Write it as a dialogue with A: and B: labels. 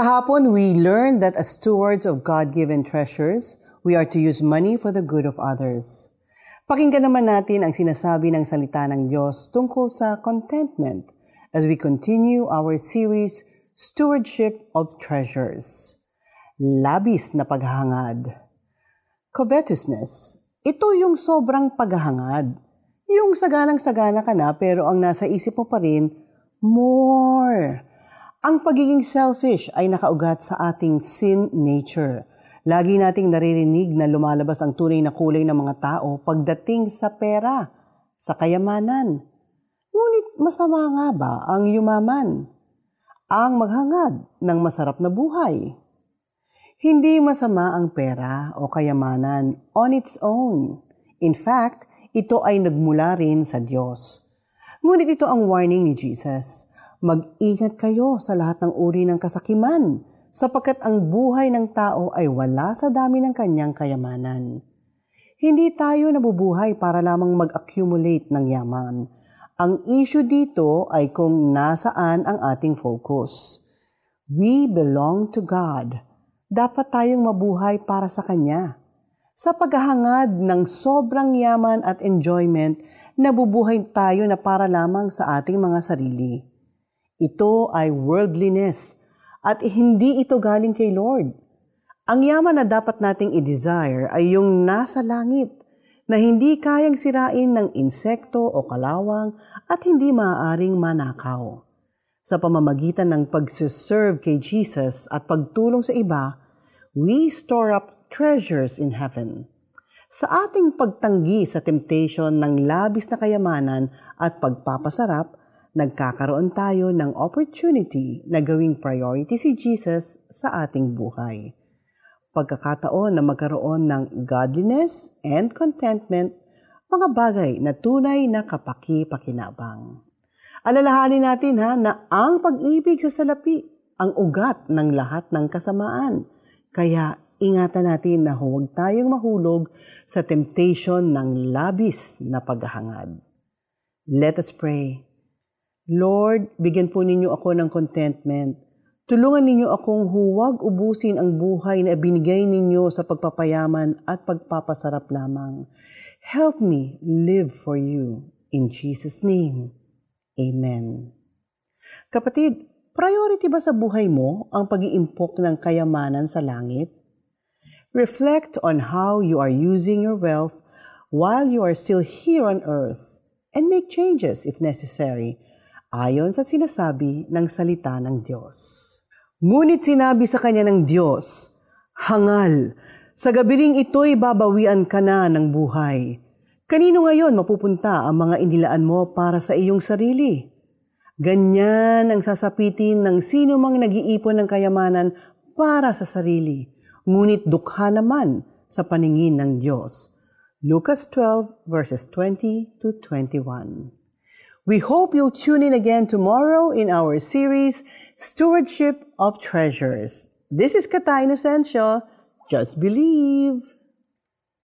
A: Kahapon, we learned that as stewards of God-given treasures, we are to use money for the good of others. Pakinggan naman natin ang sinasabi ng salita ng Diyos tungkol sa contentment as we continue our series, Stewardship of Treasures. Labis na paghahangad. Covetousness. Ito yung sobrang paghahangad. Yung saganang-sagana ka na pero ang nasa isip mo pa rin, more ang pagiging selfish ay nakaugat sa ating sin nature. Lagi nating naririnig na lumalabas ang tunay na kulay ng mga tao pagdating sa pera, sa kayamanan. Ngunit masama nga ba ang yumaman? Ang maghangad ng masarap na buhay. Hindi masama ang pera o kayamanan on its own. In fact, ito ay nagmula rin sa Diyos. Ngunit ito ang warning ni Jesus Mag-ingat kayo sa lahat ng uri ng kasakiman, sapagkat ang buhay ng tao ay wala sa dami ng kanyang kayamanan. Hindi tayo nabubuhay para lamang mag-accumulate ng yaman. Ang issue dito ay kung nasaan ang ating focus. We belong to God. Dapat tayong mabuhay para sa Kanya. Sa paghahangad ng sobrang yaman at enjoyment, nabubuhay tayo na para lamang sa ating mga sarili. Ito ay worldliness at hindi ito galing kay Lord. Ang yaman na dapat nating i-desire ay yung nasa langit na hindi kayang sirain ng insekto o kalawang at hindi maaaring manakaw. Sa pamamagitan ng pagsiserve kay Jesus at pagtulong sa iba, we store up treasures in heaven. Sa ating pagtanggi sa temptation ng labis na kayamanan at pagpapasarap, nagkakaroon tayo ng opportunity na gawing priority si Jesus sa ating buhay. Pagkakataon na magkaroon ng godliness and contentment, mga bagay na tunay na kapaki-pakinabang. Alalahanin natin ha na ang pag-ibig sa salapi ang ugat ng lahat ng kasamaan. Kaya ingatan natin na huwag tayong mahulog sa temptation ng labis na paghahangad. Let us pray. Lord, bigyan po ninyo ako ng contentment. Tulungan ninyo akong huwag ubusin ang buhay na binigay ninyo sa pagpapayaman at pagpapasarap lamang. Help me live for you. In Jesus' name, Amen. Kapatid, priority ba sa buhay mo ang pag-iimpok ng kayamanan sa langit? Reflect on how you are using your wealth while you are still here on earth and make changes if necessary ayon sa sinasabi ng salita ng Diyos. Ngunit sinabi sa kanya ng Diyos, Hangal, sa gabiring ito'y babawian ka na ng buhay. Kanino ngayon mapupunta ang mga inilaan mo para sa iyong sarili? Ganyan ang sasapitin ng sino mang nag-iipon ng kayamanan para sa sarili, ngunit dukha naman sa paningin ng Diyos. Lucas 12 verses 20 to 21. We hope you'll tune in again tomorrow in our series, Stewardship of Treasures. This is Kata Inocencio. Just believe.